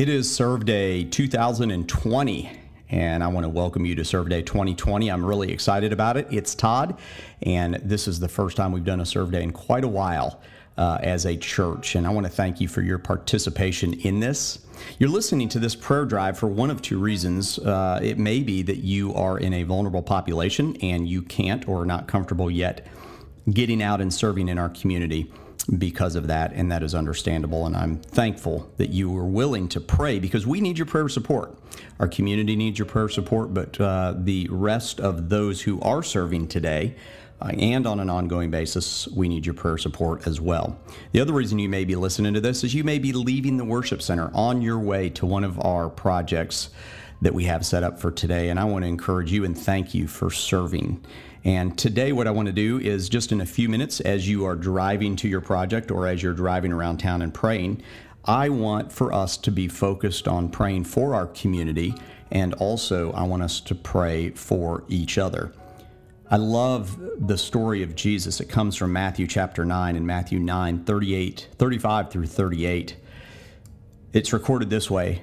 It is Serve Day 2020, and I want to welcome you to Serve Day 2020. I'm really excited about it. It's Todd, and this is the first time we've done a Serve Day in quite a while uh, as a church, and I want to thank you for your participation in this. You're listening to this prayer drive for one of two reasons. Uh, it may be that you are in a vulnerable population and you can't or are not comfortable yet getting out and serving in our community because of that, and that is understandable. And I'm thankful that you were willing to pray because we need your prayer support. Our community needs your prayer support, but uh, the rest of those who are serving today uh, and on an ongoing basis, we need your prayer support as well. The other reason you may be listening to this is you may be leaving the worship center on your way to one of our projects that we have set up for today. And I want to encourage you and thank you for serving. And today, what I want to do is just in a few minutes, as you are driving to your project or as you're driving around town and praying, I want for us to be focused on praying for our community. And also, I want us to pray for each other. I love the story of Jesus. It comes from Matthew chapter 9 and Matthew 9, 38, 35 through 38. It's recorded this way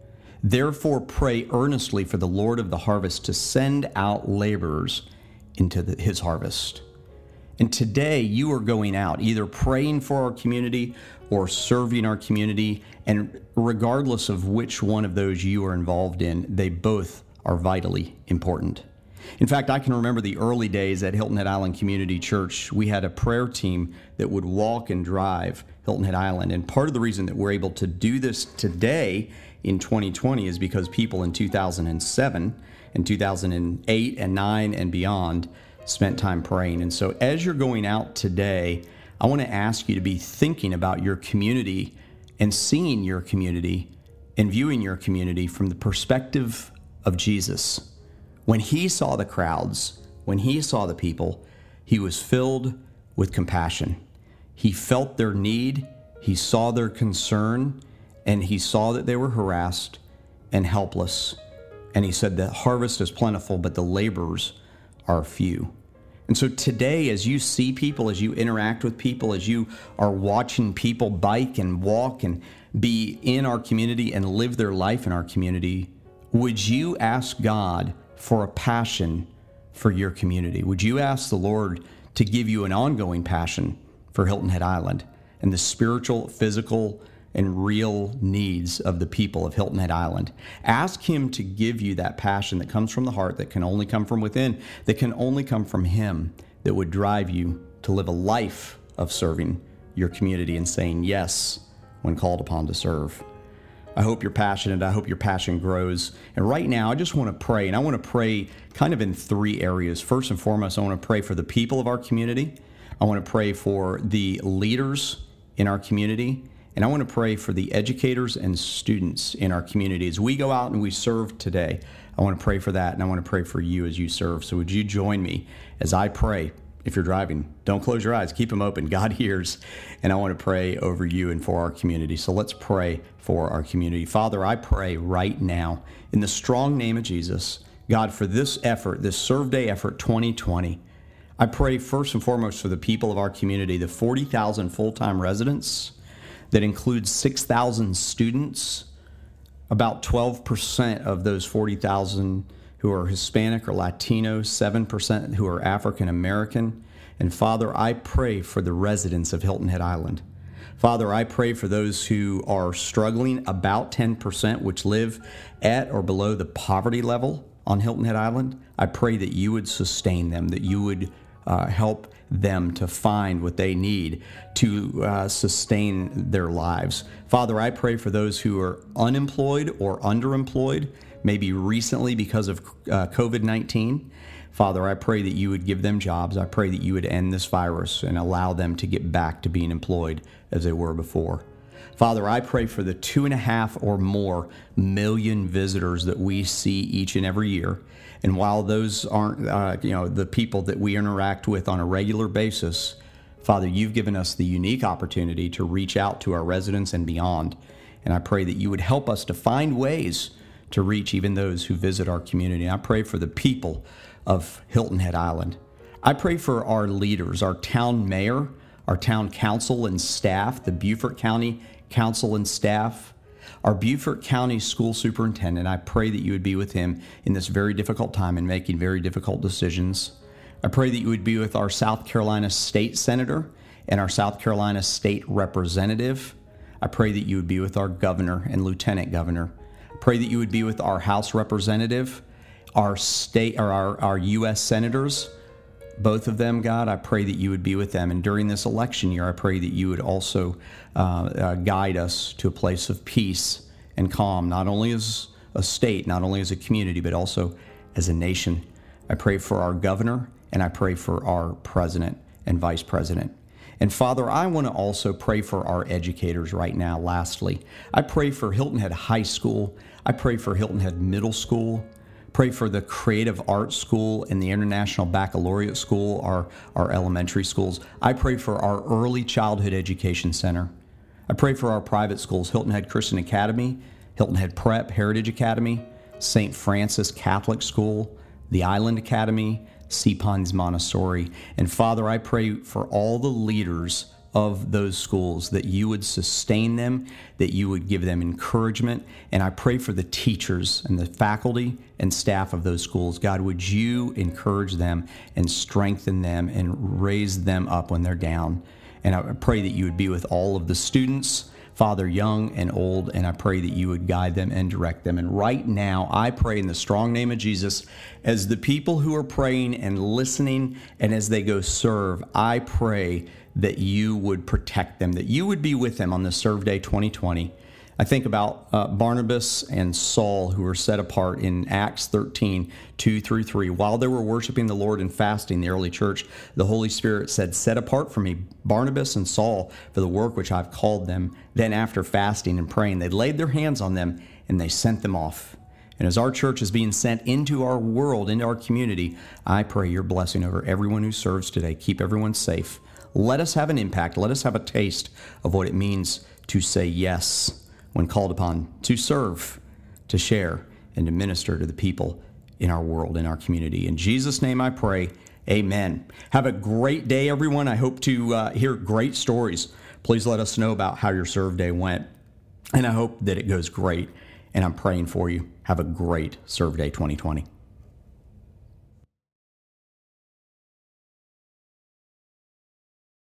Therefore, pray earnestly for the Lord of the harvest to send out laborers into the, his harvest. And today, you are going out either praying for our community or serving our community. And regardless of which one of those you are involved in, they both are vitally important. In fact, I can remember the early days at Hilton Head Island Community Church. We had a prayer team that would walk and drive Hilton Head Island. And part of the reason that we're able to do this today in 2020 is because people in 2007 and 2008 and 9 and beyond spent time praying. And so as you're going out today, I want to ask you to be thinking about your community and seeing your community and viewing your community from the perspective of Jesus. When he saw the crowds, when he saw the people, he was filled with compassion. He felt their need, he saw their concern, and he saw that they were harassed and helpless. And he said, The harvest is plentiful, but the laborers are few. And so today, as you see people, as you interact with people, as you are watching people bike and walk and be in our community and live their life in our community, would you ask God for a passion for your community? Would you ask the Lord to give you an ongoing passion for Hilton Head Island and the spiritual, physical, and real needs of the people of Hilton Head Island. Ask Him to give you that passion that comes from the heart, that can only come from within, that can only come from Him, that would drive you to live a life of serving your community and saying yes when called upon to serve. I hope you're passionate. I hope your passion grows. And right now, I just want to pray, and I want to pray kind of in three areas. First and foremost, I want to pray for the people of our community. I want to pray for the leaders in our community. And I want to pray for the educators and students in our community as we go out and we serve today. I want to pray for that, and I want to pray for you as you serve. So, would you join me as I pray? If you're driving, don't close your eyes, keep them open. God hears, and I want to pray over you and for our community. So, let's pray for our community. Father, I pray right now in the strong name of Jesus, God, for this effort, this Serve Day effort 2020. I pray first and foremost for the people of our community, the 40,000 full time residents that includes 6,000 students. About 12% of those 40,000 who are Hispanic or Latino, 7% who are African American. And Father, I pray for the residents of Hilton Head Island. Father, I pray for those who are struggling, about 10%, which live at or below the poverty level on Hilton Head Island. I pray that you would sustain them, that you would uh, help them to find what they need to uh, sustain their lives. Father, I pray for those who are unemployed or underemployed, maybe recently because of uh, COVID 19. Father, I pray that you would give them jobs. I pray that you would end this virus and allow them to get back to being employed as they were before. Father, I pray for the two and a half or more million visitors that we see each and every year. And while those aren't, uh, you know, the people that we interact with on a regular basis, Father, you've given us the unique opportunity to reach out to our residents and beyond. And I pray that you would help us to find ways to reach even those who visit our community. I pray for the people of Hilton Head Island. I pray for our leaders, our town mayor, our town council and staff, the Beaufort County Council and staff, our Beaufort County School Superintendent. I pray that you would be with him in this very difficult time and making very difficult decisions. I pray that you would be with our South Carolina State Senator and our South Carolina State Representative. I pray that you would be with our governor and lieutenant governor. I pray that you would be with our House representative, our state or our, our U.S. senators, both of them, God. I pray that you would be with them. And during this election year, I pray that you would also uh, uh, guide us to a place of peace and calm, not only as a state, not only as a community, but also as a nation. I pray for our governor and I pray for our president and vice president. And Father, I want to also pray for our educators right now, lastly. I pray for Hilton Head High School. I pray for Hilton Head Middle School. Pray for the Creative Arts School and the International Baccalaureate School, our, our elementary schools. I pray for our Early Childhood Education Center. I pray for our private schools Hilton Head Christian Academy, Hilton Head Prep, Heritage Academy, St. Francis Catholic School, the Island Academy, Sea Pines Montessori. And Father, I pray for all the leaders of those schools that you would sustain them, that you would give them encouragement. And I pray for the teachers and the faculty and staff of those schools. God, would you encourage them and strengthen them and raise them up when they're down? And I pray that you would be with all of the students Father, young and old, and I pray that you would guide them and direct them. And right now, I pray in the strong name of Jesus, as the people who are praying and listening and as they go serve, I pray that you would protect them, that you would be with them on the Serve Day 2020 I think about uh, Barnabas and Saul, who were set apart in Acts 13, 2 through 3. While they were worshiping the Lord and fasting, the early church, the Holy Spirit said, Set apart for me Barnabas and Saul for the work which I've called them. Then, after fasting and praying, they laid their hands on them and they sent them off. And as our church is being sent into our world, into our community, I pray your blessing over everyone who serves today. Keep everyone safe. Let us have an impact. Let us have a taste of what it means to say yes when called upon to serve, to share, and to minister to the people in our world, in our community. In Jesus' name I pray, amen. Have a great day, everyone. I hope to uh, hear great stories. Please let us know about how your serve day went. And I hope that it goes great. And I'm praying for you. Have a great serve day 2020.